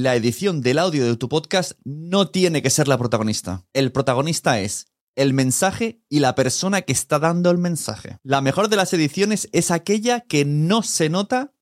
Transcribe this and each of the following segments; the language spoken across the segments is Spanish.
La edición del audio de tu podcast no tiene que ser la protagonista. El protagonista es el mensaje y la persona que está dando el mensaje. La mejor de las ediciones es aquella que no se nota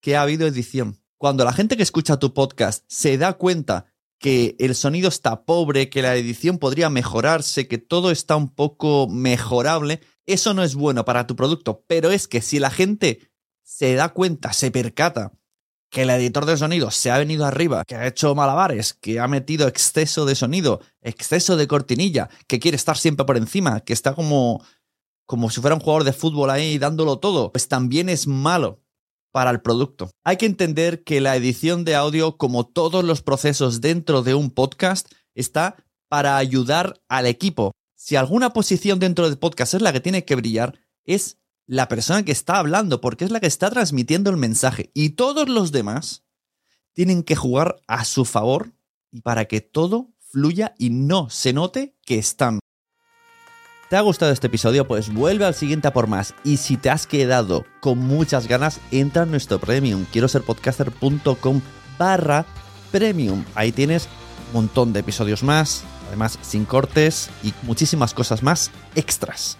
que ha habido edición. Cuando la gente que escucha tu podcast se da cuenta que el sonido está pobre, que la edición podría mejorarse, que todo está un poco mejorable, eso no es bueno para tu producto. Pero es que si la gente se da cuenta, se percata que el editor de sonido se ha venido arriba, que ha hecho malabares, que ha metido exceso de sonido, exceso de cortinilla, que quiere estar siempre por encima, que está como, como si fuera un jugador de fútbol ahí dándolo todo, pues también es malo para el producto. Hay que entender que la edición de audio, como todos los procesos dentro de un podcast, está para ayudar al equipo. Si alguna posición dentro del podcast es la que tiene que brillar, es la persona que está hablando, porque es la que está transmitiendo el mensaje. Y todos los demás tienen que jugar a su favor y para que todo fluya y no se note que están. ¿Te ha gustado este episodio? Pues vuelve al siguiente a por más. Y si te has quedado con muchas ganas, entra en nuestro premium. Quiero ser podcaster.com barra premium. Ahí tienes un montón de episodios más, además sin cortes y muchísimas cosas más extras.